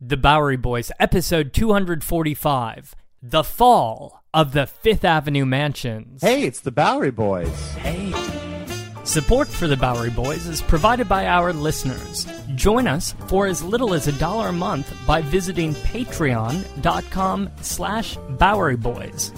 The Bowery Boys, episode 245 The Fall of the Fifth Avenue Mansions. Hey, it's the Bowery Boys. Hey. Support for the Bowery Boys is provided by our listeners. Join us for as little as a dollar a month by visiting patreon.com slash Bowery Boys.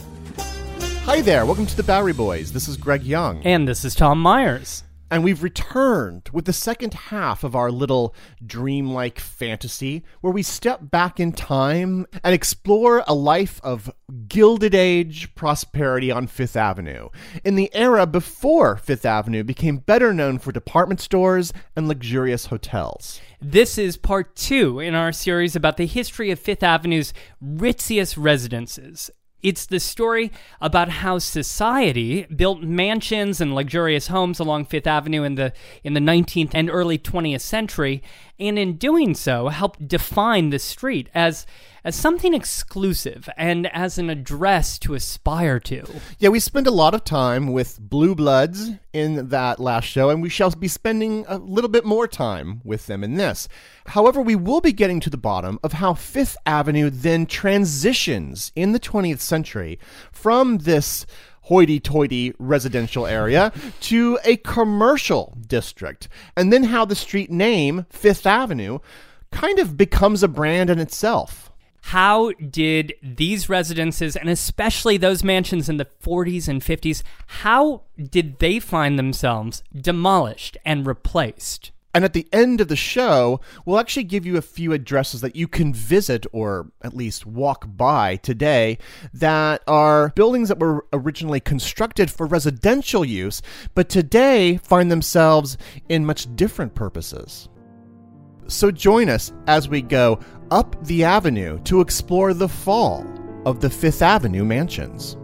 Hi there, welcome to the Bowery Boys. This is Greg Young. And this is Tom Myers. And we've returned with the second half of our little dreamlike fantasy where we step back in time and explore a life of Gilded Age prosperity on Fifth Avenue, in the era before Fifth Avenue became better known for department stores and luxurious hotels. This is part two in our series about the history of Fifth Avenue's ritziest residences. It's the story about how society built mansions and luxurious homes along Fifth Avenue in the in the 19th and early 20th century, and in doing so helped define the street as as something exclusive and as an address to aspire to. Yeah, we spent a lot of time with Blue Bloods in that last show, and we shall be spending a little bit more time with them in this. However, we will be getting to the bottom of how Fifth Avenue then transitions in the 20th century from this hoity toity residential area to a commercial district, and then how the street name, Fifth Avenue, kind of becomes a brand in itself. How did these residences, and especially those mansions in the 40s and 50s, how did they find themselves demolished and replaced? And at the end of the show, we'll actually give you a few addresses that you can visit or at least walk by today that are buildings that were originally constructed for residential use, but today find themselves in much different purposes. So join us as we go up the avenue to explore the fall of the Fifth Avenue mansions.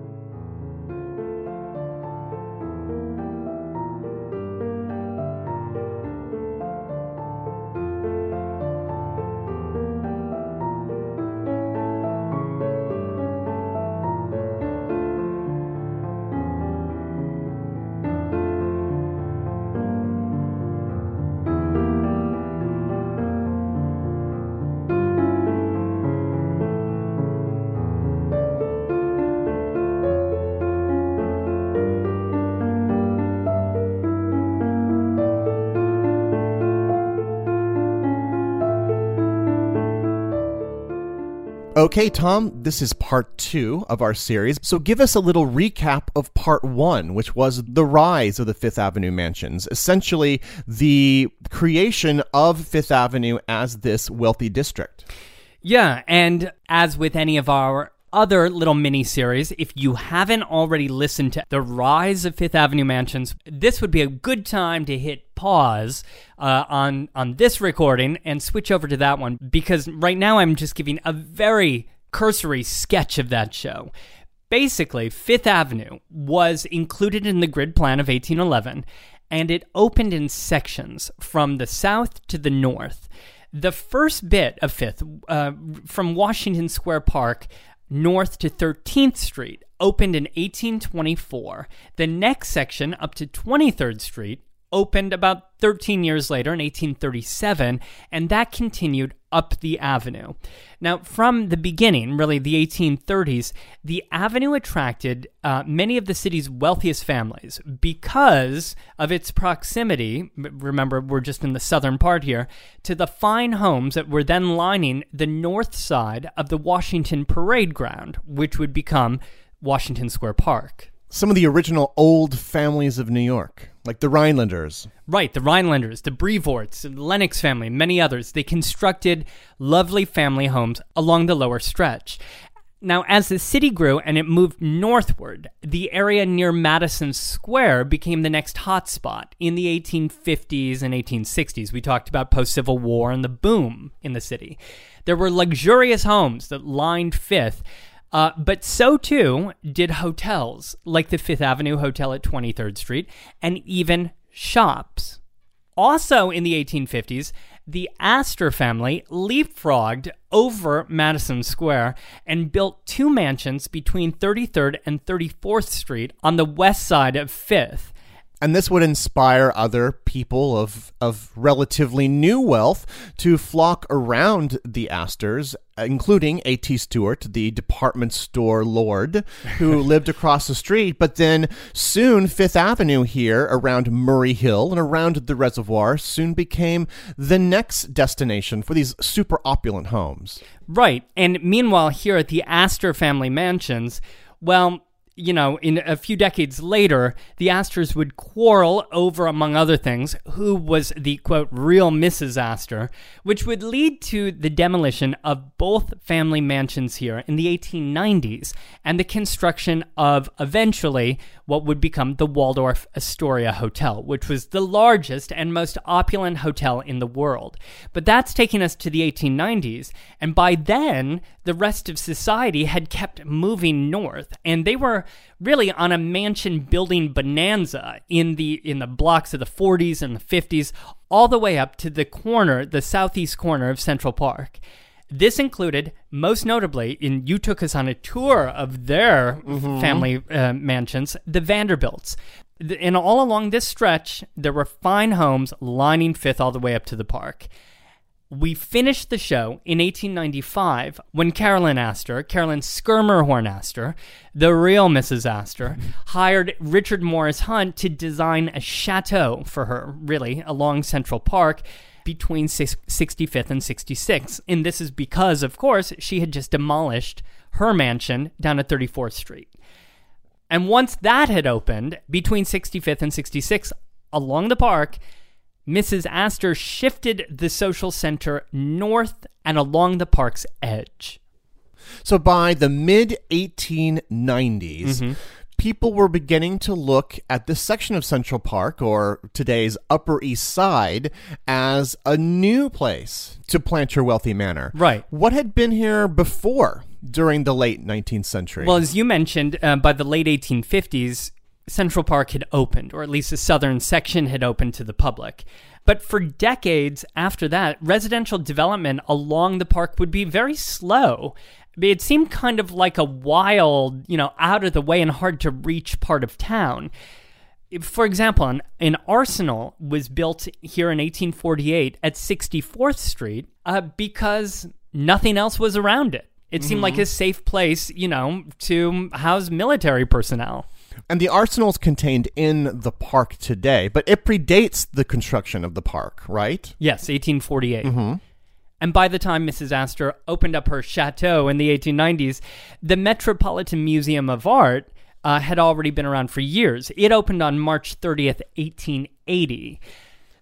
Okay, Tom, this is part two of our series. So give us a little recap of part one, which was the rise of the Fifth Avenue mansions, essentially the creation of Fifth Avenue as this wealthy district. Yeah, and as with any of our other little mini series, if you haven't already listened to The Rise of Fifth Avenue Mansions, this would be a good time to hit pause uh, on on this recording and switch over to that one because right now I'm just giving a very cursory sketch of that show. Basically, Fifth Avenue was included in the grid plan of 1811 and it opened in sections from the south to the north. The first bit of Fifth, uh, from Washington Square Park north to 13th Street, opened in 1824. The next section, up to 23rd Street, opened about 13 years later in 1837, and that continued up the avenue. Now, from the beginning, really the 1830s, the avenue attracted uh, many of the city's wealthiest families because of its proximity. Remember, we're just in the southern part here, to the fine homes that were then lining the north side of the Washington Parade Ground, which would become Washington Square Park. Some of the original old families of New York like the Rhinelanders. Right, the Rhinelanders, the Brevoorts, the Lenox family, many others. They constructed lovely family homes along the lower stretch. Now, as the city grew and it moved northward, the area near Madison Square became the next hotspot in the 1850s and 1860s. We talked about post Civil War and the boom in the city. There were luxurious homes that lined Fifth, uh, but so too did hotels like the Fifth Avenue Hotel at 23rd Street and even shops. Also in the 1850s, the Astor family leapfrogged over Madison Square and built two mansions between 33rd and 34th Street on the west side of 5th. And this would inspire other people of, of relatively new wealth to flock around the Astors, including A.T. Stewart, the department store lord who lived across the street. But then soon, Fifth Avenue here around Murray Hill and around the reservoir soon became the next destination for these super opulent homes. Right. And meanwhile, here at the Astor family mansions, well, you know, in a few decades later, the Astors would quarrel over, among other things, who was the quote, real Mrs. Astor, which would lead to the demolition of both family mansions here in the 1890s and the construction of eventually what would become the Waldorf Astoria Hotel, which was the largest and most opulent hotel in the world. But that's taking us to the 1890s, and by then, the rest of society had kept moving north, and they were really on a mansion building bonanza in the in the blocks of the 40s and the 50s all the way up to the corner the southeast corner of Central Park. This included most notably and you took us on a tour of their mm-hmm. family uh, mansions the Vanderbilts. And all along this stretch there were fine homes lining 5th all the way up to the park we finished the show in 1895 when Caroline Astor, Caroline Schermerhorn Astor, the real Mrs. Astor, hired Richard Morris Hunt to design a chateau for her, really, along Central Park between 65th and 66th. And this is because, of course, she had just demolished her mansion down at 34th Street. And once that had opened, between 65th and 66th, along the park, Mrs. Astor shifted the social center north and along the park's edge. So by the mid 1890s, mm-hmm. people were beginning to look at this section of Central Park, or today's Upper East Side, as a new place to plant your wealthy manor. Right. What had been here before? During the late 19th century. Well, as you mentioned, uh, by the late 1850s, Central Park had opened, or at least the southern section had opened to the public. But for decades after that, residential development along the park would be very slow. It seemed kind of like a wild, you know, out of the way and hard to reach part of town. For example, an, an arsenal was built here in 1848 at 64th Street uh, because nothing else was around it. It seemed mm-hmm. like a safe place, you know, to house military personnel. And the arsenal is contained in the park today, but it predates the construction of the park, right? Yes, 1848. Mm-hmm. And by the time Mrs. Astor opened up her chateau in the 1890s, the Metropolitan Museum of Art uh, had already been around for years. It opened on March 30th, 1880.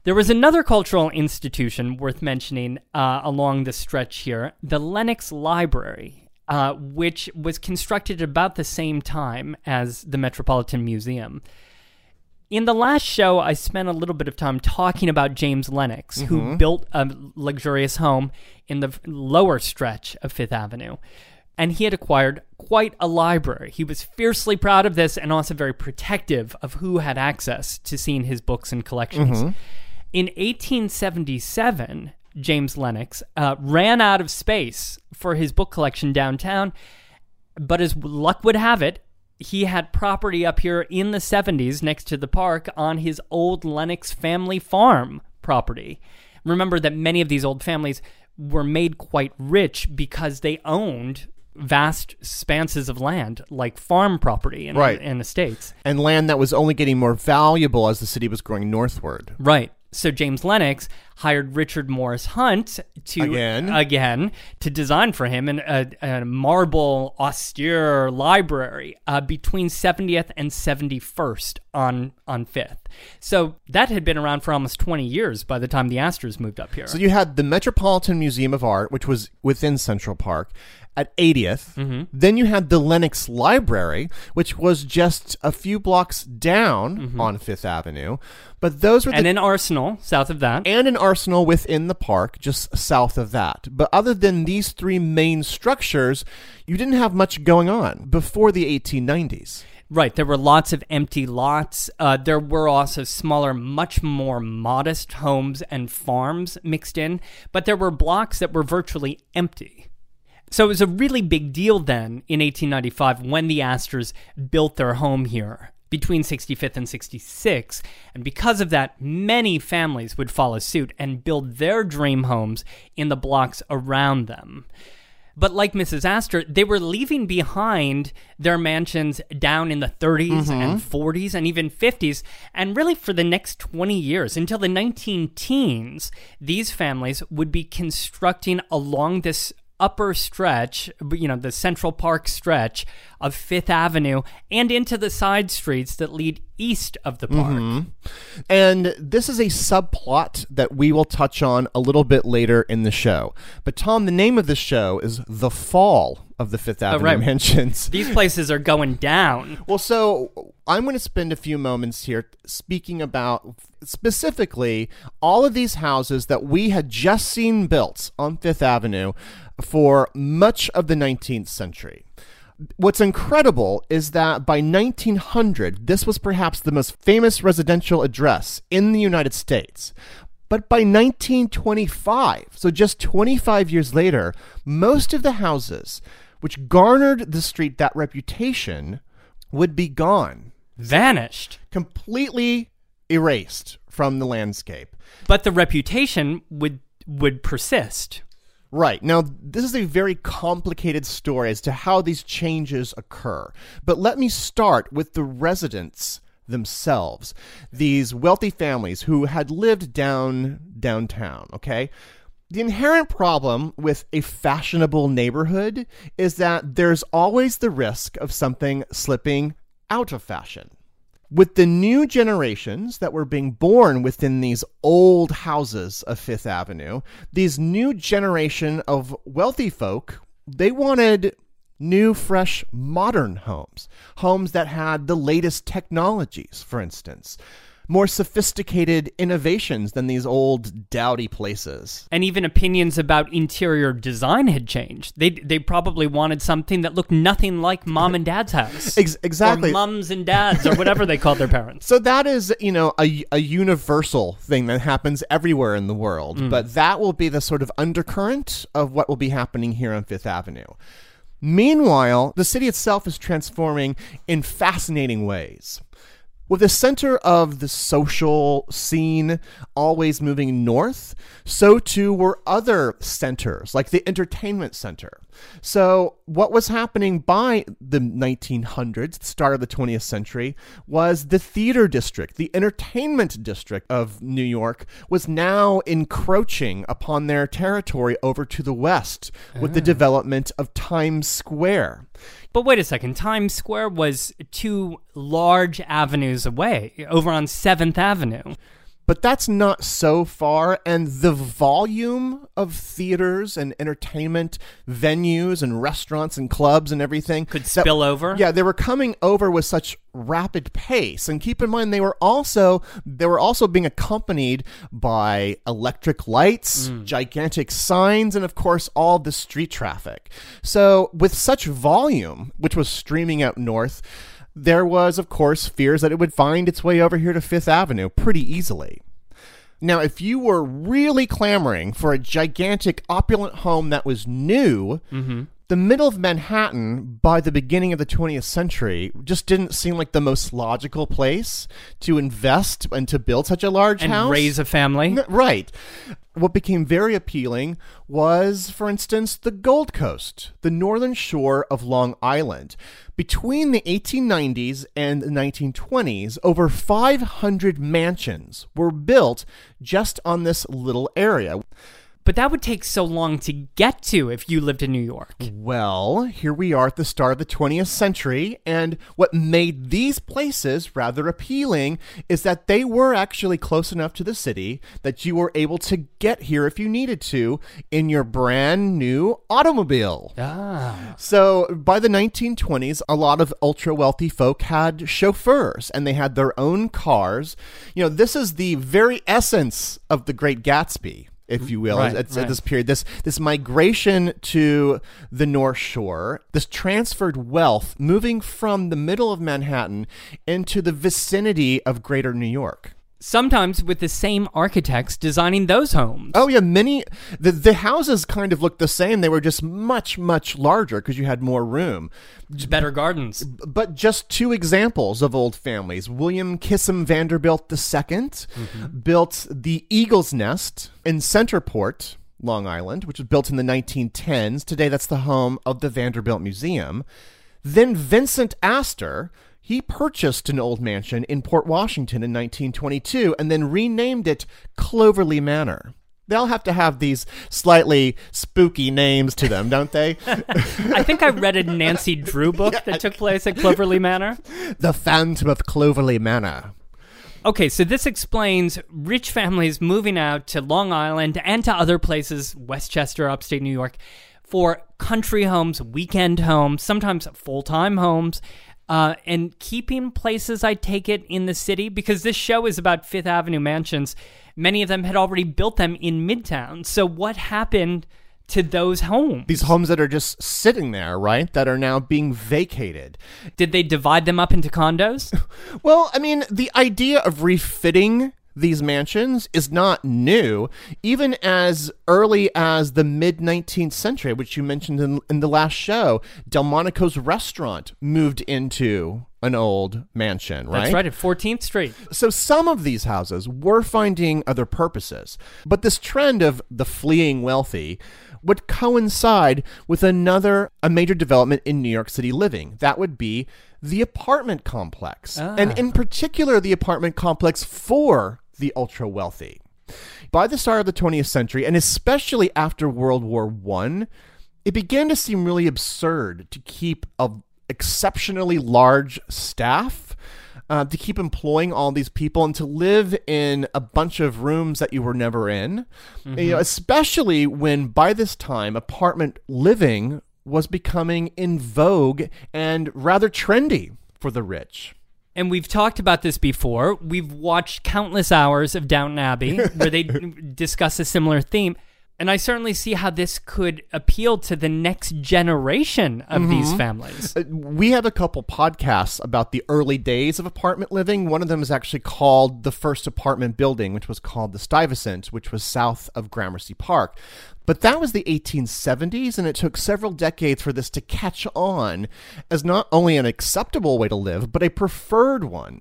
There was another cultural institution worth mentioning uh, along the stretch here the Lenox Library. Uh, which was constructed about the same time as the Metropolitan Museum. In the last show, I spent a little bit of time talking about James Lenox, mm-hmm. who built a luxurious home in the lower stretch of Fifth Avenue. And he had acquired quite a library. He was fiercely proud of this and also very protective of who had access to seeing his books and collections. Mm-hmm. In 1877, James Lenox, uh, ran out of space for his book collection downtown. But as luck would have it, he had property up here in the 70s next to the park on his old Lenox family farm property. Remember that many of these old families were made quite rich because they owned vast expanses of land like farm property and, right. and estates. And land that was only getting more valuable as the city was growing northward. Right so James Lenox hired Richard Morris Hunt to again, again to design for him an, a, a marble austere library uh, between 70th and 71st on on 5th. So that had been around for almost 20 years by the time the Astors moved up here. So you had the Metropolitan Museum of Art, which was within Central Park, at 80th. Then you had the Lenox Library, which was just a few blocks down on Fifth Avenue. But those were the And an arsenal south of that. and an arsenal within the park just south of that. But other than these three main structures, you didn't have much going on before the 1890s. Right, there were lots of empty lots. Uh, there were also smaller, much more modest homes and farms mixed in, but there were blocks that were virtually empty. So it was a really big deal then in 1895 when the Astors built their home here between 65th and 66. And because of that, many families would follow suit and build their dream homes in the blocks around them. But like Mrs. Astor, they were leaving behind their mansions down in the 30s mm-hmm. and 40s and even 50s. And really, for the next 20 years, until the 19 teens, these families would be constructing along this upper stretch, you know, the Central Park stretch of Fifth Avenue and into the side streets that lead east of the park. Mm-hmm. And this is a subplot that we will touch on a little bit later in the show. But Tom, the name of the show is The Fall of the Fifth oh, Avenue right. Mansions. These places are going down. Well, so I'm going to spend a few moments here speaking about specifically all of these houses that we had just seen built on Fifth Avenue for much of the 19th century. What's incredible is that by 1900, this was perhaps the most famous residential address in the United States. But by 1925, so just 25 years later, most of the houses which garnered the street that reputation would be gone, Vanished. completely erased from the landscape. But the reputation would would persist. Right. Now, this is a very complicated story as to how these changes occur. But let me start with the residents themselves, these wealthy families who had lived down downtown, okay? The inherent problem with a fashionable neighborhood is that there's always the risk of something slipping out of fashion. With the new generations that were being born within these old houses of Fifth Avenue, these new generation of wealthy folk, they wanted new, fresh, modern homes. Homes that had the latest technologies, for instance. More sophisticated innovations than these old, dowdy places. And even opinions about interior design had changed. They they probably wanted something that looked nothing like mom and dad's house. Ex- exactly. Or mums and dads or whatever they called their parents. So that is, you know, a, a universal thing that happens everywhere in the world. Mm. But that will be the sort of undercurrent of what will be happening here on Fifth Avenue. Meanwhile, the city itself is transforming in fascinating ways. With the center of the social scene always moving north, so too were other centers, like the entertainment center. So, what was happening by the 1900s, the start of the 20th century, was the theater district, the entertainment district of New York, was now encroaching upon their territory over to the west with the ah. development of Times Square. But wait a second, Times Square was two large avenues away, over on 7th Avenue. But that's not so far, and the volume of theaters and entertainment venues and restaurants and clubs and everything Could that- spill over? Yeah, they were coming over with such rapid pace, and keep in mind they were also they were also being accompanied by electric lights, mm. gigantic signs, and of course all the street traffic. So with such volume, which was streaming out north. There was, of course, fears that it would find its way over here to Fifth Avenue pretty easily. Now, if you were really clamoring for a gigantic, opulent home that was new, mm-hmm. The middle of Manhattan by the beginning of the 20th century just didn't seem like the most logical place to invest and to build such a large And house. raise a family. Right. What became very appealing was, for instance, the Gold Coast, the northern shore of Long Island. Between the 1890s and the 1920s, over 500 mansions were built just on this little area. But that would take so long to get to if you lived in New York. Well, here we are at the start of the 20th century, and what made these places rather appealing is that they were actually close enough to the city that you were able to get here if you needed to in your brand new automobile. Ah. So by the 1920s, a lot of ultra wealthy folk had chauffeurs and they had their own cars. You know, this is the very essence of the Great Gatsby. If you will, Right, at, at this period, this this migration to the North Shore, this transferred wealth moving from the middle of Manhattan into the vicinity of Greater New York. Sometimes with the same architects designing those homes. Oh yeah, many the the houses kind of looked the same. They were just much much larger because you had more room. Just better gardens. But just two examples of old families. William Kissam Vanderbilt II mm-hmm. built the Eagle's Nest in Centerport, Long Island, which was built in the 1910s. Today, that's the home of the Vanderbilt Museum. Then Vincent Astor, he purchased an old mansion in Port Washington in 1922 and then renamed it Cloverly Manor. They all have to have these slightly spooky names to them, don't they? I think I read a Nancy Drew book that took place at Cloverly Manor. the Phantom of Cloverly Manor. Okay, so this explains rich families moving out to Long Island and to other places, Westchester, upstate New York, for country homes, weekend homes, sometimes full time homes, uh, and keeping places, I take it, in the city because this show is about Fifth Avenue mansions. Many of them had already built them in Midtown. So, what happened to those homes? these homes that are just sitting there, right? That are now being vacated. Did they divide them up into condos? Well, I mean, the idea of refitting these mansions is not new, even as early as the mid 19th century, which you mentioned in, in the last show. Delmonico's restaurant moved into an old mansion, right? That's right, at 14th Street. So some of these houses were finding other purposes, but this trend of the fleeing wealthy would coincide with another a major development in New York City living. That would be the apartment complex. And ah. in particular the apartment complex for the ultra wealthy. By the start of the 20th century and especially after World War 1, it began to seem really absurd to keep a exceptionally large staff uh, to keep employing all these people and to live in a bunch of rooms that you were never in. You know, especially when by this time apartment living was becoming in vogue and rather trendy for the rich. And we've talked about this before. We've watched countless hours of Downton Abbey where they discuss a similar theme. And I certainly see how this could appeal to the next generation of these families. Uh, We have a couple podcasts about the early days of apartment living. One of them is actually called The First Apartment Building, which was called the Stuyvesant, which was south of Gramercy Park. But that was the 1870s, and it took several decades for this to catch on as not only an acceptable way to live, but a preferred one.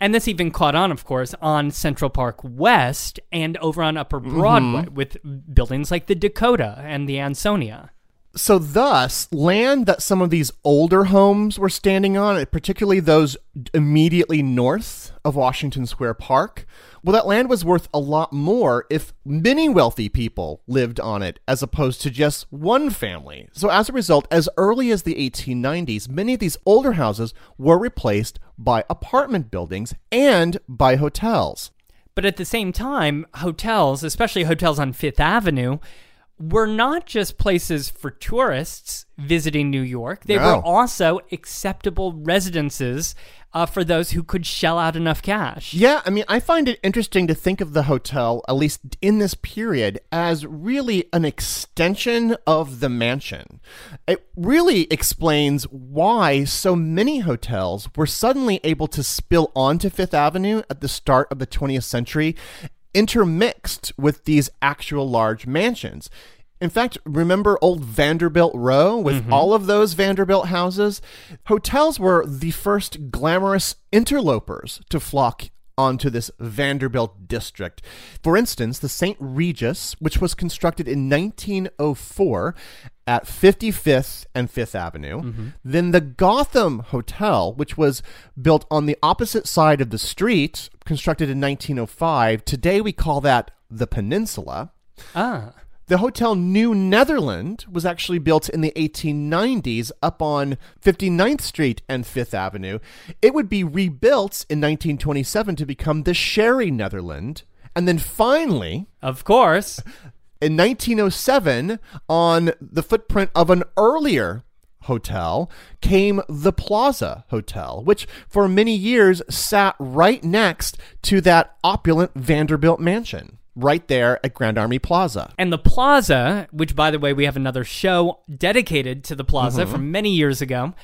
And this even caught on, of course, on Central Park West and over on Upper mm-hmm. Broadway with buildings like the Dakota and the Ansonia. So, thus, land that some of these older homes were standing on, particularly those immediately north of Washington Square Park, well, that land was worth a lot more if many wealthy people lived on it as opposed to just one family. So, as a result, as early as the 1890s, many of these older houses were replaced by apartment buildings and by hotels. But at the same time, hotels, especially hotels on Fifth Avenue, were not just places for tourists visiting New York. They No. were also acceptable residences uh, for those who could shell out enough cash. Yeah, I mean, I find it interesting to think of the hotel, at least in this period, as really an extension of the mansion. It really explains why so many hotels were suddenly able to spill onto Fifth Avenue at the start of the 20th century, intermixed with these actual large mansions. In fact, remember old Vanderbilt Row with mm-hmm. all of those Vanderbilt houses? Hotels were the first glamorous interlopers to flock onto this Vanderbilt district. For instance, the St. Regis, which was constructed in 1904 at 55th and 5th Avenue, then the Gotham Hotel, which was built on the opposite side of the street, constructed in 1905. Today we call that the Peninsula. Ah. The Hotel New Netherland was actually built in the 1890s up on 59th Street and 5th Avenue. It would be rebuilt in 1927 to become the Sherry Netherland. And then finally, Of course. in 1907, on the footprint of an earlier hotel, came the Plaza Hotel, which for many years sat right next to that opulent Vanderbilt mansion, right there at Grand Army Plaza. And the plaza, which by the way, we have another show dedicated to the plaza Mm-hmm. from many years ago.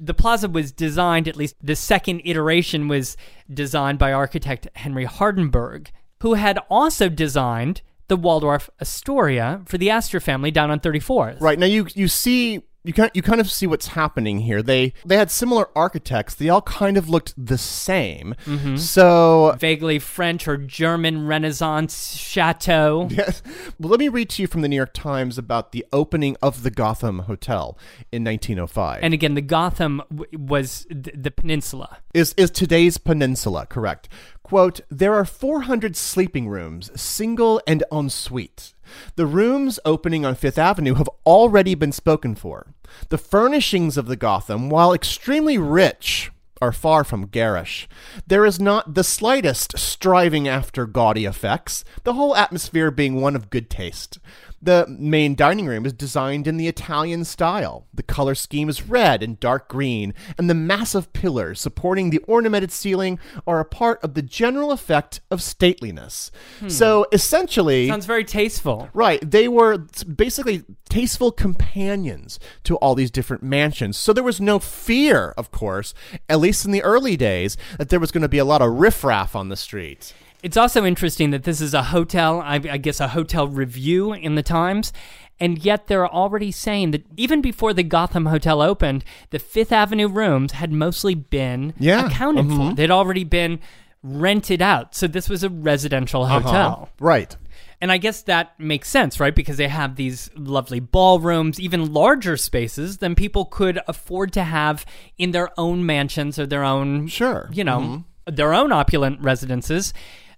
The plaza was designed, at least the second iteration was designed by architect Henry Hardenbergh, who had also designed the Waldorf Astoria for the Astor family down on 34th. Right now, you you see. You kind, you kind of see what's happening here. They they had similar architects. They all kind of looked the same. Mm-hmm. So Vaguely French or German Renaissance chateau. Yes. Well, let me read to you from the New York Times about the opening of the Gotham Hotel in 1905. And again, the Gotham w- was th- the peninsula. is is today's peninsula correct? Quote, there are 400 sleeping rooms, single and en suite. The rooms opening on Fifth Avenue have already been spoken for. The furnishings of the Gotham, while extremely rich, are far from garish. There is not the slightest striving after gaudy effects, the whole atmosphere being one of good taste. The main dining room is designed in the Italian style. The color scheme is red and dark green, and the massive pillars supporting the ornamented ceiling are a part of the general effect of stateliness. Hmm. So essentially, Sounds very tasteful. Right. They were basically tasteful companions to all these different mansions. So there was no fear, of course, at least in the early days, that there was going to be a lot of riffraff on the street. It's also interesting that this is a hotel, I, I guess a hotel review in the Times, and yet they're already saying that even before the Gotham Hotel opened, the Fifth Avenue rooms had mostly been Yeah, accounted for. Mm-hmm. They'd already been rented out. So this was a residential uh-huh. hotel. Right. And I guess that makes sense, right? Because they have these lovely ballrooms, even larger spaces than people could afford to have in their own mansions or their own, Sure. you know, mm-hmm. their own opulent residences.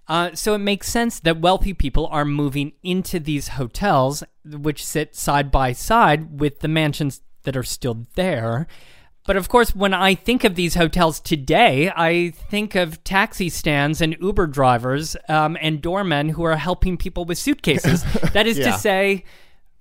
Uh, so it makes sense that wealthy people are moving into these hotels, which sit side by side with the mansions that are still there. But of course, when I think of these hotels today, I think of taxi stands and Uber drivers um, and doormen who are helping people with suitcases. that is Yeah. to say,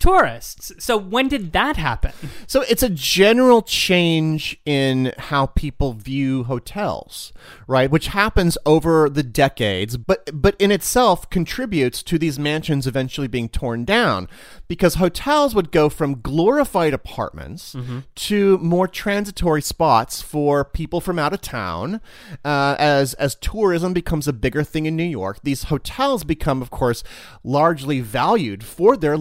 tourists. So when did that happen? So it's a general change in how people view hotels, right? Which happens over the decades, but but in itself contributes to these mansions eventually being torn down because hotels would go from glorified apartments to more transitory spots for people from out of town. Uh, as as tourism becomes a bigger thing in New York, these hotels become, of course, largely valued for their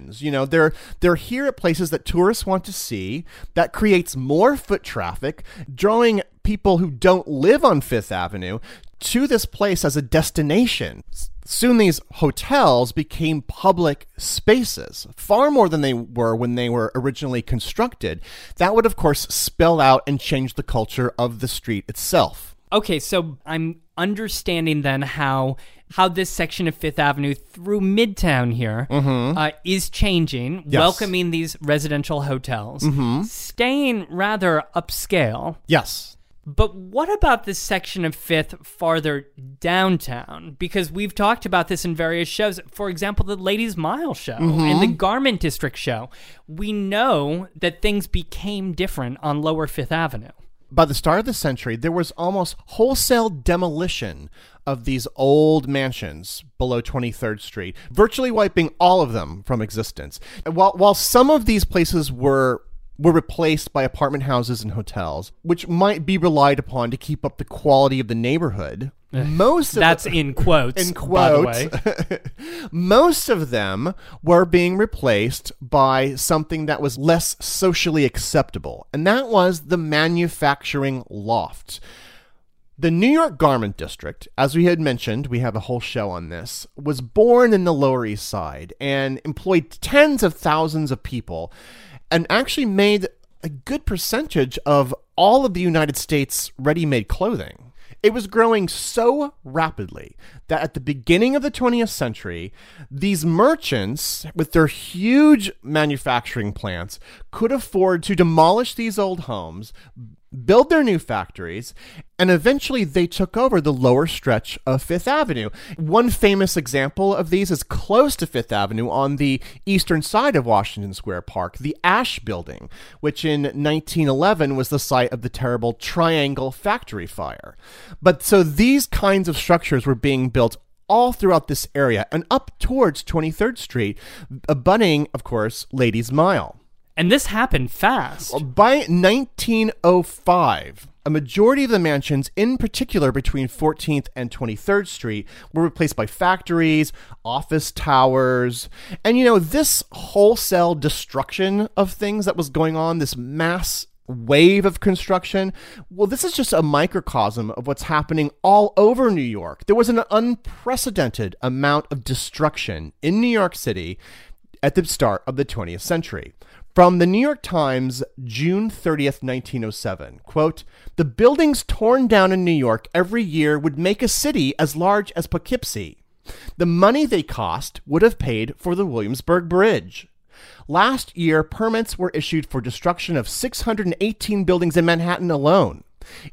locations. You know, they're they're here at places that tourists want to see. That creates more foot traffic, drawing people who don't live on Fifth Avenue to this place as a destination. Soon these hotels became public spaces, far more than they were when they were originally constructed. That would, of course, spell out and change the culture of the street itself. Okay, so I'm understanding then how how this section of Fifth Avenue through Midtown here mm-hmm. uh, is changing, Yes. welcoming these residential hotels, mm-hmm. staying rather upscale. Yes. But what about this section of Fifth farther downtown? Because we've talked about this in various shows. For example, the Ladies Mile show and the mm-hmm. Garment District show. We know that things became different on Lower Fifth Avenue. By the start of the century, there was almost wholesale demolition of these old mansions below 23rd Street, virtually wiping all of them from existence. While, while some of these places were were replaced by apartment houses and hotels, which might be relied upon to keep up the quality of the neighborhood, eh, most of That's the, in quotes. in by the way. quotes, most of them were being replaced by something that was less socially acceptable, and that was the manufacturing loft. The New York Garment District, as we had mentioned, we have a whole show on this, was born in the Lower East Side and employed tens of thousands of people and actually made a good percentage of all of the United States ready made clothing. It was growing so rapidly that at the beginning of the 20th century, these merchants, with their huge manufacturing plants, could afford to demolish these old homes, build their new factories, and eventually they took over the lower stretch of Fifth Avenue. One famous example of these is close to Fifth Avenue on the eastern side of Washington Square Park, the Asch Building, which in 1911 was the site of the terrible Triangle Factory fire. But so these kinds of structures were being built all throughout this area and up towards 23rd Street, abutting, of course, Ladies Mile. And this happened fast. By 1905, a majority of the mansions, in particular between 14th and 23rd Street, were replaced by factories, office towers. And, you know, this wholesale destruction of things that was going on, this mass wave of construction. Well, this is just a microcosm of what's happening all over New York. There was an unprecedented amount of destruction in New York City at the start of the 20th century. From the New York Times, June 30th, 1907, quote, The buildings torn down in New York every year would make a city as large as Poughkeepsie. The money they cost would have paid for the Williamsburg Bridge. Last year, permits were issued for destruction of 618 buildings in Manhattan alone.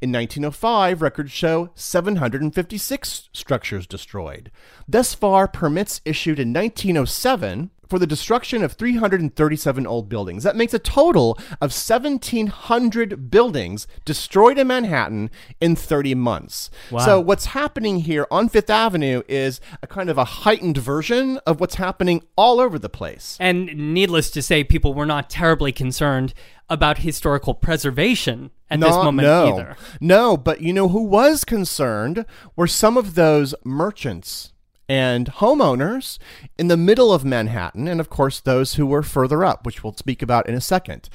In 1905, records show 756 structures destroyed. Thus far, permits issued in 1907 for the destruction of 337 old buildings. That makes a total of 1,700 buildings destroyed in Manhattan in 30 months. Wow. So, what's happening here on Fifth Avenue is a kind of a heightened version of what's happening all over the place. And needless to say, people were not terribly concerned about historical preservation at this Not- moment no. either. No, but you know who was concerned were some of those merchants and homeowners in the middle of Manhattan, and of course those who were further up, which we'll speak about in a second.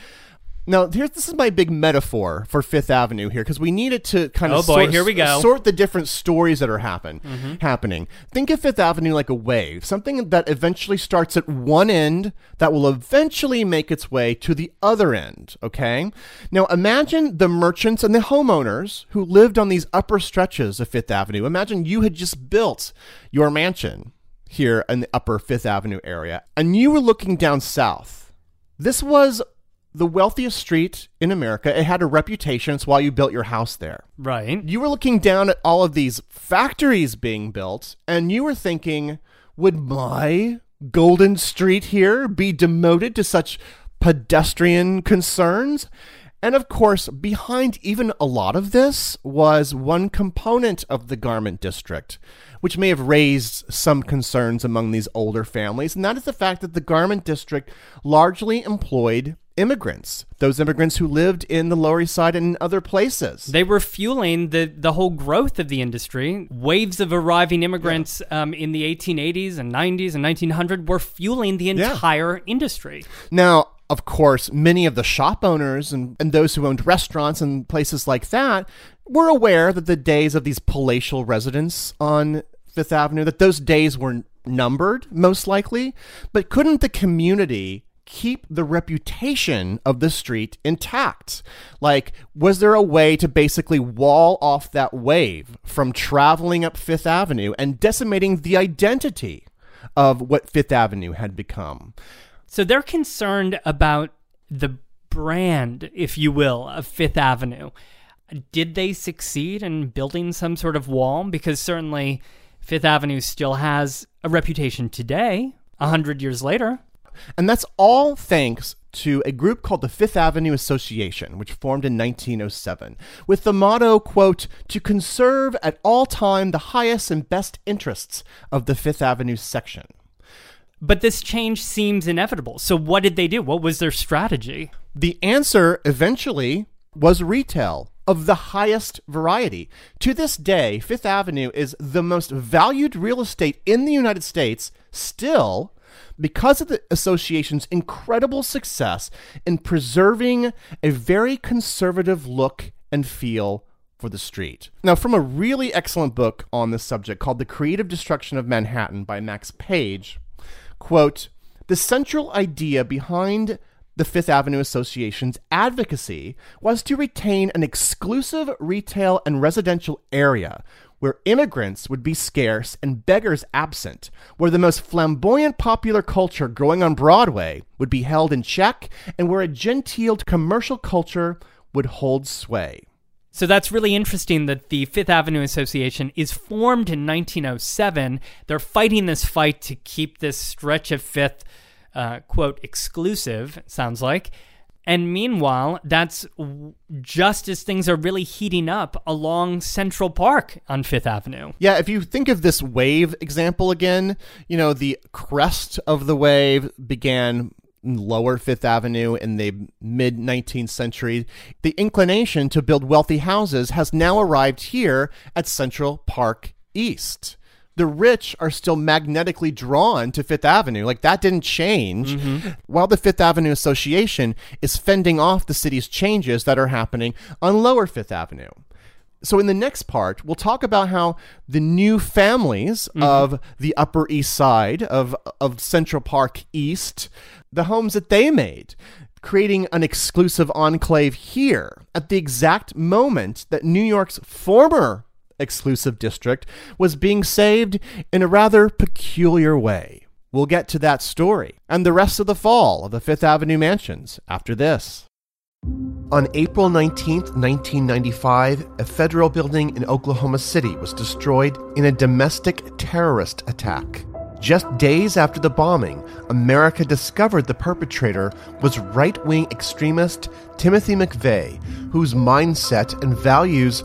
Now, here's this is my big metaphor for Fifth Avenue here because we need it to kind of Oh, boy, sort, here we go. sort the different stories that are happen Mm-hmm. happening. Think of Fifth Avenue like a wave, something that eventually starts at one end that will eventually make its way to the other end. Okay. Now imagine the merchants and the homeowners who lived on these upper stretches of Fifth Avenue. Imagine you had just built your mansion here in the upper Fifth Avenue area, and you were looking down south. This was the wealthiest street in America. It had a reputation. It's why you built your house there. Right. You were looking down at all of these factories being built, and you were thinking, would my Golden Street here be demoted to such pedestrian concerns? And of course, behind even a lot of this was one component of the garment district, which may have raised some concerns among these older families, and that is the fact that the garment district largely employed immigrants, those immigrants who lived in the Lower East Side and in other places. They were fueling the, the whole growth of the industry. Waves of arriving immigrants um, in the 1880s and 90s and 1900 were fueling the entire industry. Now, of course, many of the shop owners and, and those who owned restaurants and places like that were aware that the days of these palatial residents on Fifth Avenue, that those days were numbered, most likely. But couldn't the community keep the reputation of the street intact? Like, was there a way to basically wall off that wave from traveling up Fifth Avenue and decimating the identity of what Fifth Avenue had become? So they're concerned about the brand, if you will, of Fifth Avenue. Did they succeed in building some sort of wall? Because certainly Fifth Avenue still has a reputation today, a hundred years later. And that's all thanks to a group called the Fifth Avenue Association, which formed in 1907, with the motto, quote, to conserve at all time the highest and best interests of the Fifth Avenue section. But this change seems inevitable. So what did they do? What was their strategy? The answer eventually was retail of the highest variety. To this day, Fifth Avenue is the most valued real estate in the United States still because of the association's incredible success in preserving a very conservative look and feel for the street. Now, from a really excellent book on this subject called The Creative Destruction of Manhattan by Max Page, quote, the central idea behind The Fifth Avenue Association's advocacy was to retain an exclusive retail and residential area where immigrants would be scarce and beggars absent, where the most flamboyant popular culture growing on Broadway would be held in check, and where a genteel commercial culture would hold sway. So that's really interesting that the Fifth Avenue Association is formed in 1907. They're fighting this fight to keep this stretch of Fifth, uh, quote, exclusive, sounds like. And meanwhile, that's just as things are really heating up along Central Park on Fifth Avenue. Yeah, if you think of this wave example again, you know, the crest of the wave began lower Fifth Avenue in the mid 19th century, the inclination to build wealthy houses has now arrived here at Central Park East. The rich are still magnetically drawn to Fifth Avenue. Like that didn't change. Mm-hmm. While the Fifth Avenue Association is fending off the city's changes that are happening on Lower Fifth Avenue. So, in the next part, we'll talk about how the new families mm-hmm. of the Upper East Side of, of Central Park East the homes that they made, creating an exclusive enclave here at the exact moment that New York's former exclusive district was being saved in a rather peculiar way. We'll get to that story and the rest of the fall of the Fifth Avenue mansions after this. On April 19, 1995, a federal building in Oklahoma City was destroyed in a domestic terrorist attack. Just days after the bombing, America discovered the perpetrator was right wing extremist Timothy McVeigh, whose mindset and values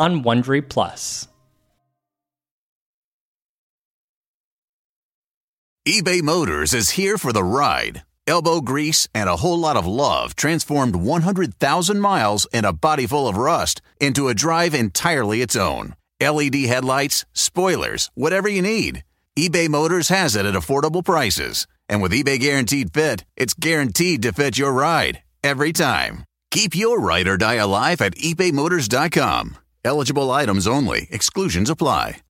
on Wondery Plus. eBay Motors is here for the ride. Elbow grease and a whole lot of love transformed 100,000 miles and a body full of rust into a drive entirely its own. LED headlights, spoilers, whatever you need. eBay Motors has it at affordable prices. And with eBay Guaranteed Fit, it's guaranteed to fit your ride every time. Keep your ride or die alive at ebaymotors.com. Eligible items only. Exclusions apply.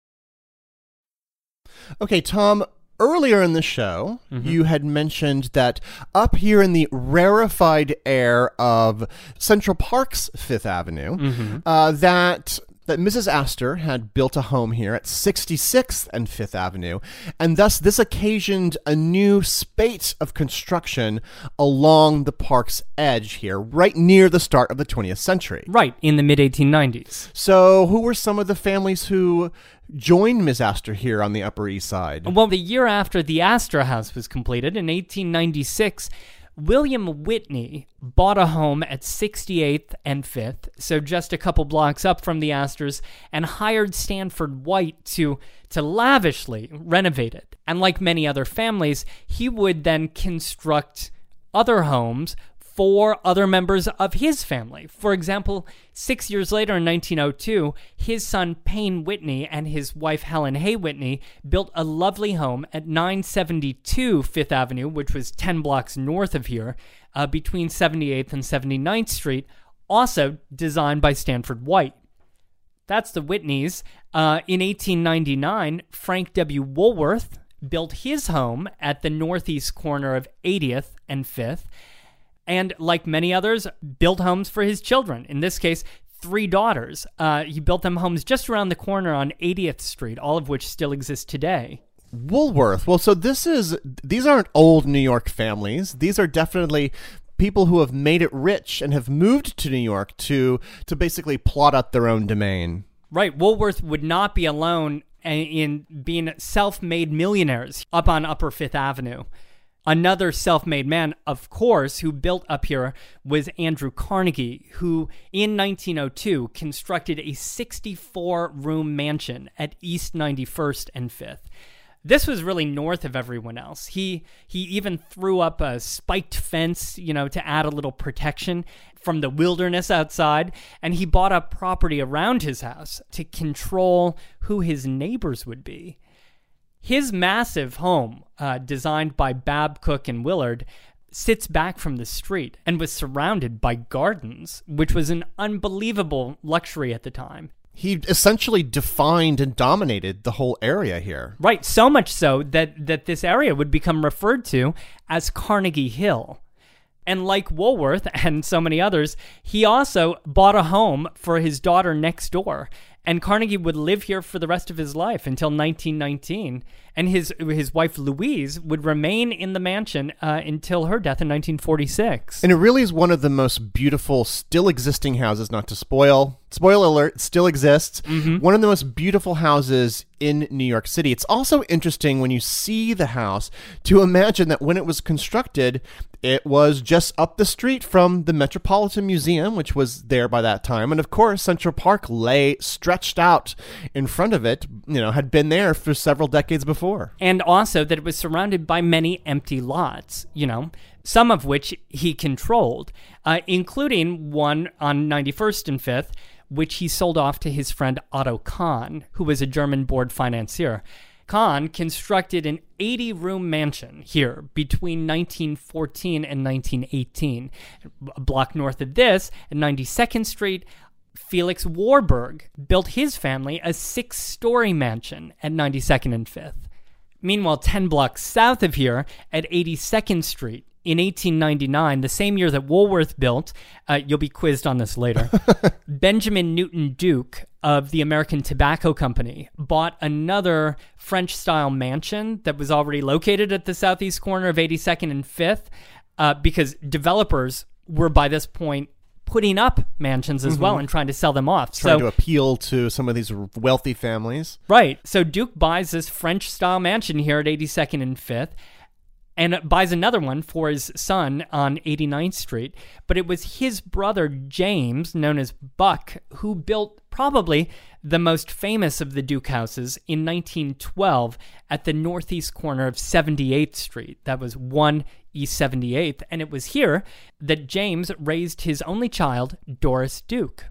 Okay, Tom, earlier in the show, mm-hmm. you had mentioned that up here in the rarefied air of Central Park's Fifth Avenue, mm-hmm. uh, that that Mrs. Astor had built a home here at 66th and 5th Avenue, and thus this occasioned a new spate of construction along the park's edge here, right near the start of the 20th century. Right, in the mid 1890s. So, who were some of the families who joined Miss Astor here on the Upper East Side? Well, the year after the Astor House was completed, in 1896, William Whitney bought a home at 68th and 5th, so just a couple blocks up from the Astors, and hired Stanford White to, to lavishly renovate it. And like many other families, he would then construct other homes for other members of his family. For example, six years later in 1902, his son Payne Whitney and his wife Helen Hay Whitney built a lovely home at 972 Fifth Avenue, which was 10 blocks north of here, uh, between 78th and 79th Street, also designed by Stanford White. That's the Whitneys. Uh, in 1899, Frank W. Woolworth built his home at the northeast corner of 80th and 5th and like many others, built homes for his children. In this case, three daughters. Uh, he built them homes just around the corner on 80th Street, all of which still exist today. Woolworth. Well, so this is these aren't old New York families. These are definitely people who have made it rich and have moved to New York to to basically plot out their own domain. Right. Woolworth would not be alone in being self-made millionaires up on Upper Fifth Avenue. Another self made man, of course, who built up here was Andrew Carnegie, who in 1902 constructed a 64 room mansion at East 91st and 5th. This was really north of everyone else. He he even threw up a spiked fence, you know, to add a little protection from the wilderness outside, and he bought up property around his house to control who his neighbors would be. His massive home, uh, designed by Babb, Cook and Willard, sits back from the street and was surrounded by gardens, which was an unbelievable luxury at the time. He essentially defined and dominated the whole area here. Right, so much so that, that this area would become referred to as Carnegie Hill. And like Woolworth and so many others, he also bought a home for his daughter next door and Carnegie would live here for the rest of his life until 1919, and his his wife Louise would remain in the mansion uh, until her death in 1946. And it really is one of the most beautiful, still existing houses. Not to spoil, spoiler alert, still exists. Mm-hmm. One of the most beautiful houses in New York City. It's also interesting when you see the house to imagine that when it was constructed, it was just up the street from the Metropolitan Museum, which was there by that time. And of course, Central Park lay stretched out in front of it, you know, had been there for several decades before. And also that it was surrounded by many empty lots, you know, some of which he controlled, uh, including one on 91st and 5th, which he sold off to his friend Otto Kahn, who was a German board financier. Kahn constructed an 80 room mansion here between 1914 and 1918. A block north of this, at 92nd Street, Felix Warburg built his family a six story mansion at 92nd and 5th. Meanwhile, 10 blocks south of here, at 82nd Street, in 1899, the same year that Woolworth built, uh, you'll be quizzed on this later, Benjamin Newton Duke of the American Tobacco Company bought another French style mansion that was already located at the southeast corner of 82nd and 5th uh, because developers were by this point putting up mansions as mm-hmm. well and trying to sell them off. Trying so, to appeal to some of these wealthy families. Right. So Duke buys this French style mansion here at 82nd and 5th and buys another one for his son on 89th Street. But it was his brother James, known as Buck, who built probably the most famous of the Duke houses in 1912 at the northeast corner of 78th Street. That was 1 East 78th. And it was here that James raised his only child, Doris Duke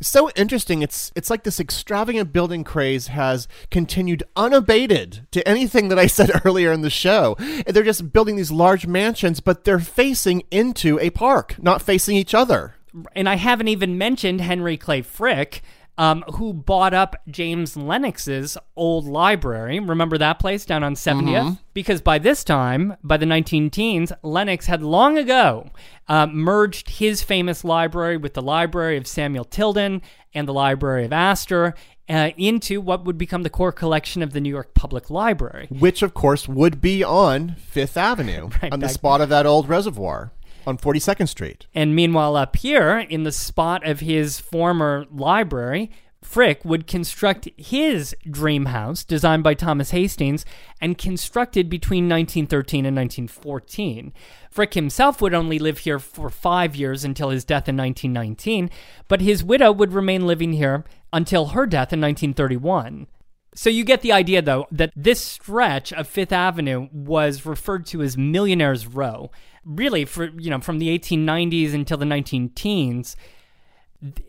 so interesting. It's it's like this extravagant building craze has continued unabated to anything that I said earlier in the show. They're just building these large mansions, but they're facing into a park, not facing each other. And I haven't even mentioned Henry Clay Frick. Um, who bought up James Lenox's old library. Remember that place down on 70th? Because by this time, by the 19 teens, Lenox had long ago uh, merged his famous library with the library of Samuel Tilden and the library of Astor uh, into what would become the core collection of the New York Public Library. Which, of course, would be on Fifth Avenue, Right on the spot of that old reservoir on 42nd Street. And meanwhile, up here, in the spot of his former library, Frick would construct his dream house, designed by Thomas Hastings and constructed between 1913 and 1914. Frick himself would only live here for five years until his death in 1919, but his widow would remain living here until her death in 1931. So you get the idea, though, that this stretch of Fifth Avenue was referred to as Millionaire's Row. Really, for you know, from the 1890s until the 19 teens.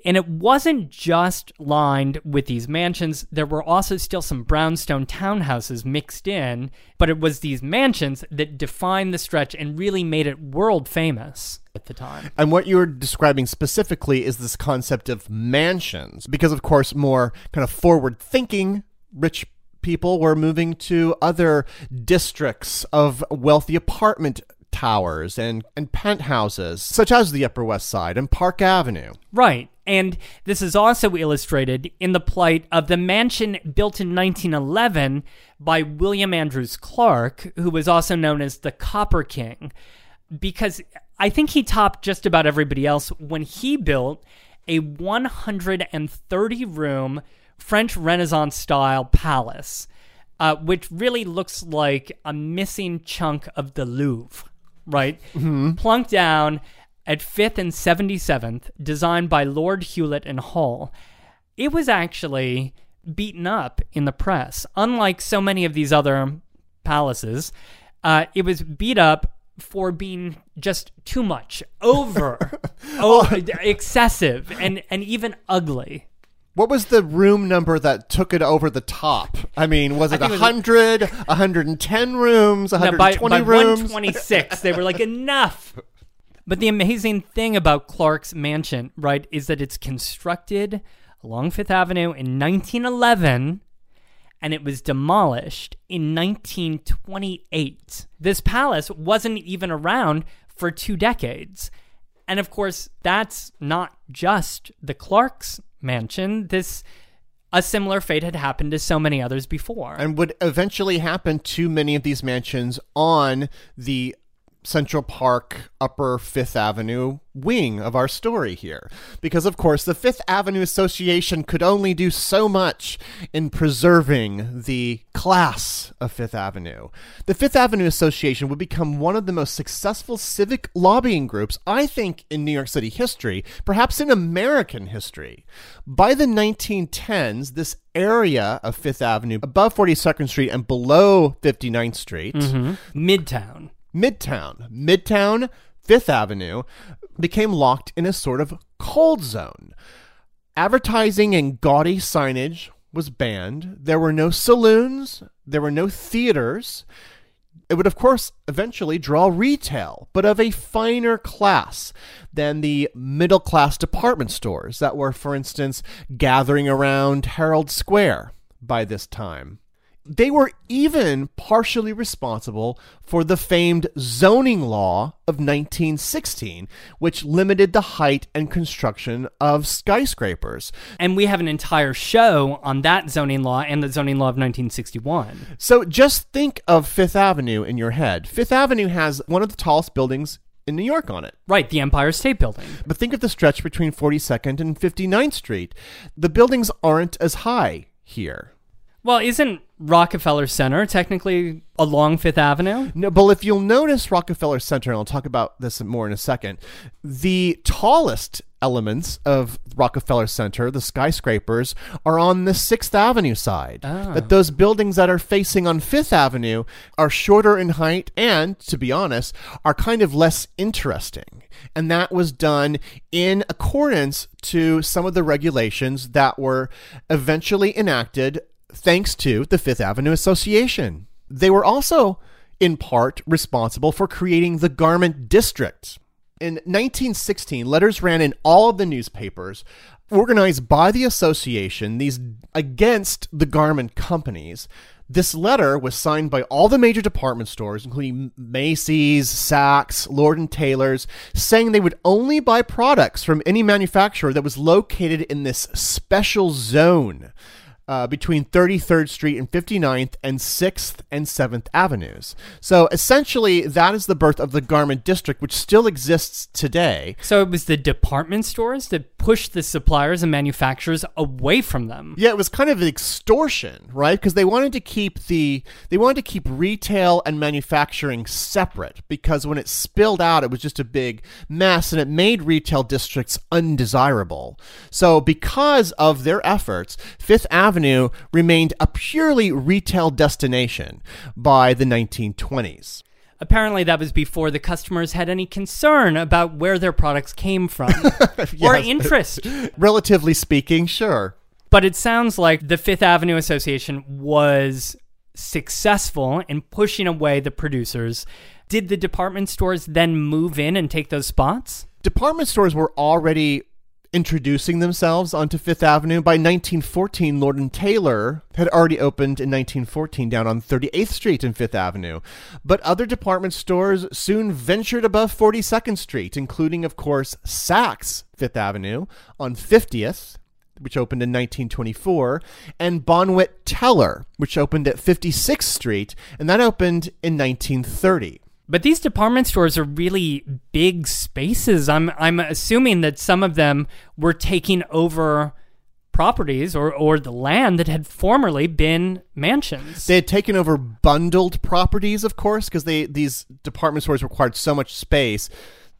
And it wasn't just lined with these mansions. There were also still some brownstone townhouses mixed in, but it was these mansions that defined the stretch and really made it world famous at the time. And what you're describing specifically is this concept of mansions, because, of course, more kind of forward thinking rich people were moving to other districts of wealthy apartment towers and, and penthouses, such as the Upper West Side and Park Avenue. Right. And this is also illustrated in the plight of the mansion built in 1911 by William Andrews Clark, who was also known as the Copper King, because I think he topped just about everybody else when he built a 130 room French Renaissance style palace, uh, which really looks like a missing chunk of the Louvre, right? Plunked down at 5th and 77th, designed by Lord Hewlett and Hull. It was actually beaten up in the press. Unlike so many of these other palaces, uh, it was beat up for being just too much, over, oh, excessive, and, and even ugly. What was the room number that took it over the top? I mean, was it think it was 110 rooms, No, by, 120 by rooms? 126, they were like, enough. But the amazing thing about Clark's mansion, right, is that it's constructed along Fifth Avenue in 1911 and it was demolished in 1928. This palace wasn't even around for two decades. And of course, that's not just the Clark's mansion. This a similar fate had happened to so many others before. and would eventually happen to many of these mansions on the Central Park Upper Fifth Avenue wing of our story here. Because, of course, the Fifth Avenue Association could only do so much in preserving the class of Fifth Avenue. The Fifth Avenue Association would become one of the most successful civic lobbying groups, I think, in New York City history, perhaps in American history. By the 1910s, this area of Fifth Avenue, above 42nd Street and below 59th Street, mm-hmm. Midtown. Midtown, Midtown, Fifth Avenue became locked in a sort of cold zone. Advertising and gaudy signage was banned. There were no saloons, there were no theaters. It would, of course, eventually draw retail, but of a finer class than the middle class department stores that were, for instance, gathering around Herald Square by this time. They were even partially responsible for the famed zoning law of 1916, which limited the height and construction of skyscrapers. And we have an entire show on that zoning law and the zoning law of 1961. So just think of Fifth Avenue in your head. Fifth Avenue has one of the tallest buildings in New York on it. Right, the Empire State Building. But think of the stretch between 42nd and 59th Street. The buildings aren't as high here. Well, isn't Rockefeller Center technically along Fifth Avenue? No, but if you'll notice Rockefeller Center, and I'll talk about this more in a second, the tallest elements of Rockefeller Center, the skyscrapers, are on the Sixth Avenue side. Ah. That those buildings that are facing on Fifth Avenue are shorter in height and, to be honest, are kind of less interesting. And that was done in accordance to some of the regulations that were eventually enacted thanks to the Fifth Avenue Association. They were also, in part, responsible for creating the Garment District. In 1916, letters ran in all of the newspapers organized by the association, these against the garment companies. This letter was signed by all the major department stores, including Macy's, Saks, Lord and Taylor's, saying they would only buy products from any manufacturer that was located in this special zone uh, between 33rd Street and 59th and 6th and 7th Avenues. So essentially, that is the birth of the garment district, which still exists today. So it was the department stores that pushed the suppliers and manufacturers away from them. Yeah, it was kind of extortion, right? Because they wanted to keep the they wanted to keep retail and manufacturing separate because when it spilled out, it was just a big mess and it made retail districts undesirable. So because of their efforts, Fifth Avenue remained a purely retail destination by the 1920s. Apparently, that was before the customers had any concern about where their products came from or interest. Relatively speaking, sure. But it sounds like the Fifth Avenue Association was successful in pushing away the producers. Did the department stores then move in and take those spots? Department stores were already introducing themselves onto Fifth Avenue. By 1914, Lord and Taylor had already opened in 1914 down on 38th Street and Fifth Avenue. But other department stores soon ventured above 42nd Street, including, of course, Saks Fifth Avenue on 50th, which opened in 1924, and Bonwit Teller, which opened at 56th Street, and that opened in 1930. But these department stores are really big spaces. I'm I'm assuming that some of them were taking over properties or, or the land that had formerly been mansions. They had taken over bundled properties, of course, because they these department stores required so much space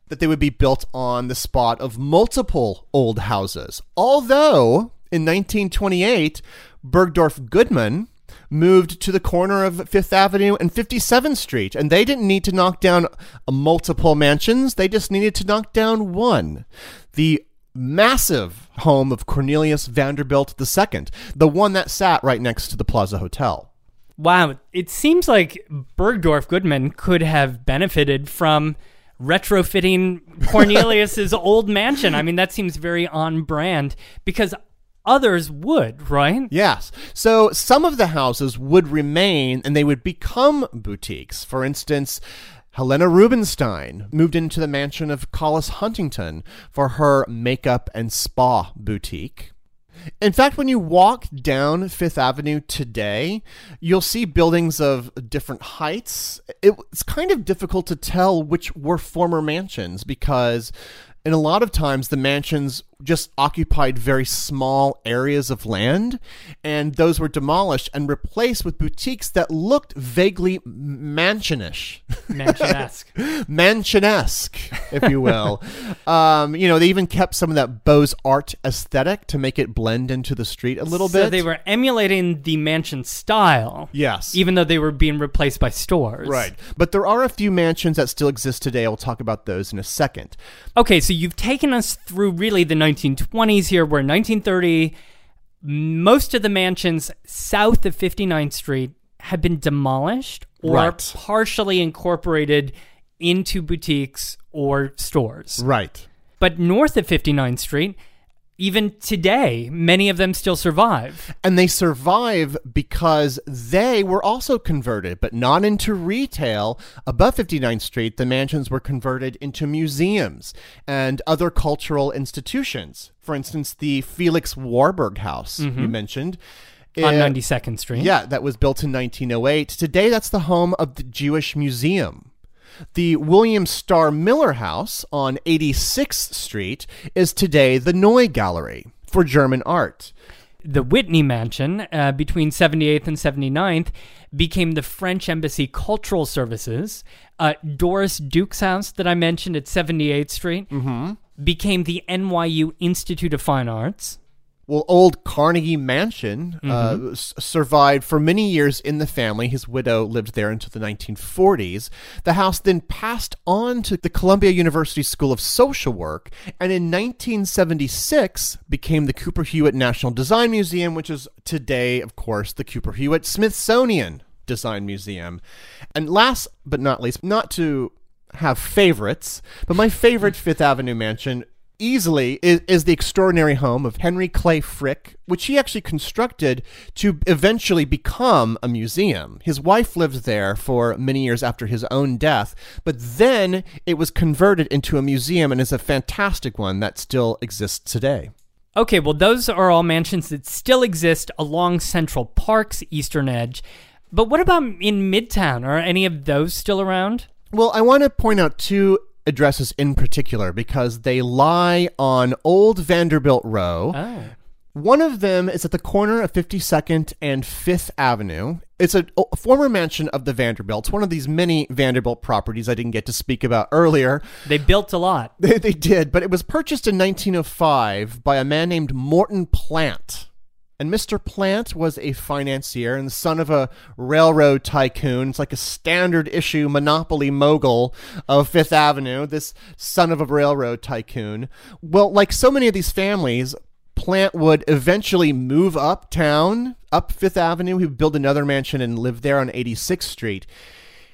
that they would be built on the spot of multiple old houses. Although in 1928, Bergdorf Goodman moved to the corner of Fifth Avenue and 57th Street, and they didn't need to knock down multiple mansions. They just needed to knock down one. The massive home of Cornelius Vanderbilt II, the one that sat right next to the Plaza Hotel. Wow, it seems like Bergdorf Goodman could have benefited from retrofitting Cornelius's old mansion. I mean, that seems very on brand because others would, right? Yes. So some of the houses would remain and they would become boutiques. For instance, Helena Rubinstein moved into the mansion of Collis Huntington for her makeup and spa boutique. In fact, when you walk down Fifth Avenue today, you'll see buildings of different heights. It's kind of difficult to tell which were former mansions because in a lot of times the mansions just occupied very small areas of land, and those were demolished and replaced with boutiques that looked vaguely mansionish, mansionesque, mansionesque, if you will. um, you know, they even kept some of that Beaux Art aesthetic to make it blend into the street a little bit. so bit. they were emulating the mansion style. Yes, even though they were being replaced by stores. Right, but there are a few mansions that still exist today. I'll talk about those in a second. Okay, so you've taken us through really the 1920s here, where 1930, most of the mansions south of 59th Street had been demolished or Right. partially incorporated into boutiques or stores. Right. But north of 59th Street, even today, many of them still survive. And they survive because they were also converted, but not into retail. Above 59th Street, the mansions were converted into museums and other cultural institutions. For instance, the Felix Warburg House you mentioned. on uh, 92nd Street. Yeah, that was built in 1908. Today, that's the home of the Jewish Museum. The William Starr Miller House on 86th Street is today the Neue Galerie for German art. The Whitney Mansion uh, between 78th and 79th became the French Embassy Cultural Services. Uh, Doris Duke's house that I mentioned at 78th Street became the NYU Institute of Fine Arts. Well, old Carnegie Mansion uh, s- survived for many years in the family. His widow lived there until the 1940s. The house then passed on to the Columbia University School of Social Work, and in 1976 became the Cooper Hewitt National Design Museum, which is today, of course, the Cooper Hewitt Smithsonian Design Museum. And last but not least, not to have favorites, but my favorite Fifth Avenue mansion easily is, is the extraordinary home of Henry Clay Frick, which he actually constructed to eventually become a museum. His wife lived there for many years after his own death, but then it was converted into a museum and is a fantastic one that still exists today. Okay, well, those are all mansions that still exist along Central Park's eastern edge. But what about in Midtown? Are any of those still around? Well, I want to point out two addresses in particular because they lie on Old Vanderbilt Row. Oh. One of them is at the corner of 52nd and 5th Avenue. It's a, former mansion of the Vanderbilts, one of these many Vanderbilt properties I didn't get to speak about earlier. They built a lot. They, they did, but it was purchased in 1905 by a man named Morton Plant. And Mr. Plant was a financier and son of a railroad tycoon. It's like a standard issue monopoly mogul of Fifth Avenue, this son of a railroad tycoon. Well, like so many of these families, Plant would eventually move uptown, up Fifth Avenue. He would build another mansion and live there on 86th Street.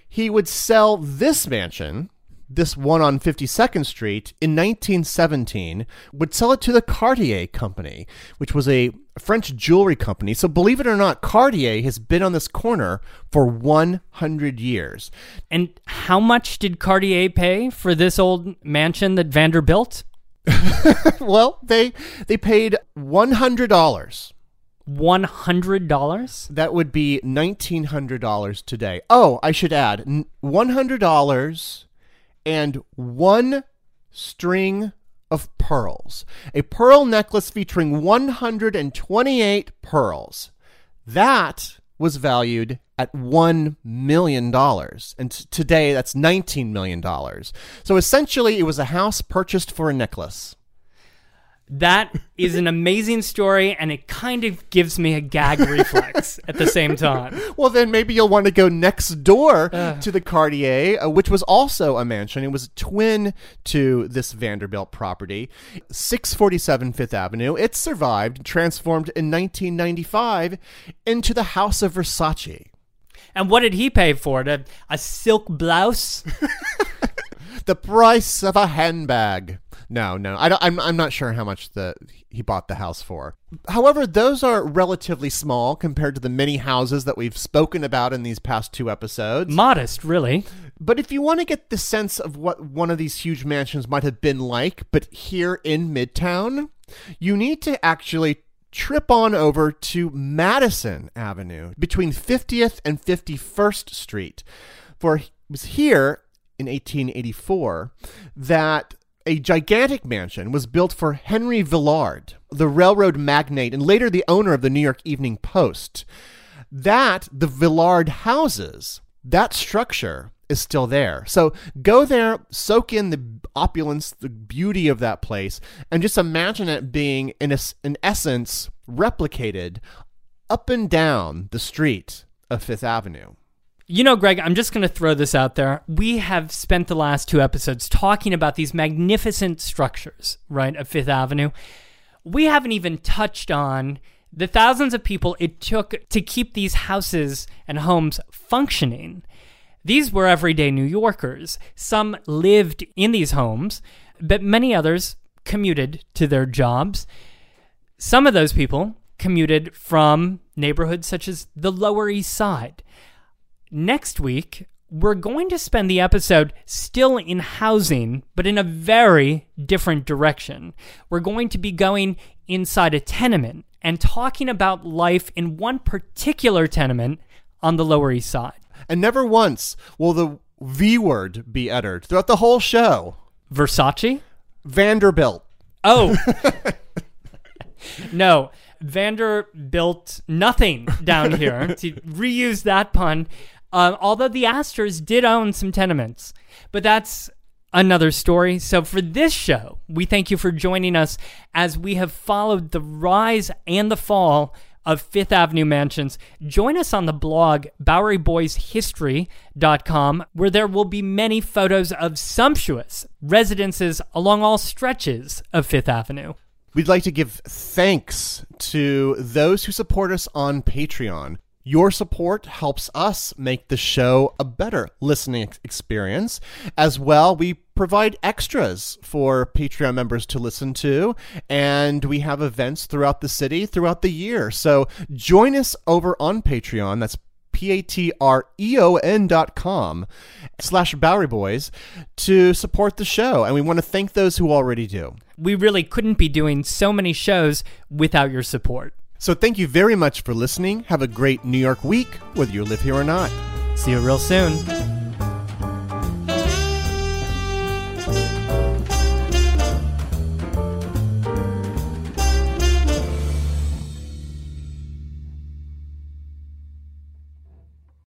He would sell this mansion, this one on 52nd Street, in 1917, would sell it to the Cartier Company, which was a French jewelry company. So, believe it or not, Cartier has been on this corner for 100 years. And how much did Cartier pay for this old mansion that Vanderbilt? well, they they paid one hundred dollars. One hundred dollars. That would be nineteen hundred dollars today. Oh, I should add one hundred dollars and one string of pearls. A pearl necklace featuring one hundred and twenty-eight pearls. That was valued at $1 million. And today, that's $19 million. So essentially, it was a house purchased for a necklace. That is an amazing story, and it kind of gives me a gag reflex at the same time. Well, then maybe you'll want to go next door uh. to the Cartier, uh, which was also a mansion. It was twin to this Vanderbilt property, 647 Fifth Avenue. It survived, transformed in 1995 into the House of Versace. And what did he pay for it? A, a silk blouse? the price of a handbag. No, no, I don't, I'm I'm not sure how much the he bought the house for. However, those are relatively small compared to the many houses that we've spoken about in these past two episodes. Modest, really. But if you want to get the sense of what one of these huge mansions might have been like, but here in Midtown, you need to actually trip on over to Madison Avenue between 50th and 51st Street. For it was here in 1884 that a gigantic mansion was built for Henry Villard, the railroad magnate and later the owner of the New York Evening Post. That, the Villard houses, that structure is still there. So go there, soak in the opulence, the beauty of that place, and just imagine it being, in, a, in essence, replicated up and down the street of Fifth Avenue. You know, Greg, I'm just going to throw this out there. We have spent the last two episodes talking about these magnificent structures, right, of Fifth Avenue. We haven't even touched on the thousands of people it took to keep these houses and homes functioning. These were everyday New Yorkers. Some lived in these homes, but many others commuted to their jobs. Some of those people commuted from neighborhoods such as the Lower East Side next week, we're going to spend the episode still in housing, but in a very different direction. We're going to be going inside a tenement and talking about life in one particular tenement on the Lower East Side. And never once will the V word be uttered throughout the whole show. Versace? Vanderbilt. Oh. no. Vanderbilt nothing down here to reuse that pun. Um, although the Astors did own some tenements, but that's another story. So for this show, we thank you for joining us as we have followed the rise and the fall of Fifth Avenue mansions. Join us on the blog BoweryBoysHistory.com, where there will be many photos of sumptuous residences along all stretches of Fifth Avenue. We'd like to give thanks to those who support us on Patreon. Your support helps us make the show a better listening experience. As well, we provide extras for Patreon members to listen to, and we have events throughout the city throughout the year. So join us over on Patreon. That's P-A-T-R-E-O-N dot com slash Bowery Boys to support the show. And we want to thank those who already do. We really couldn't be doing so many shows without your support. So thank you very much for listening. Have a great New York week, whether you live here or not. See you real soon.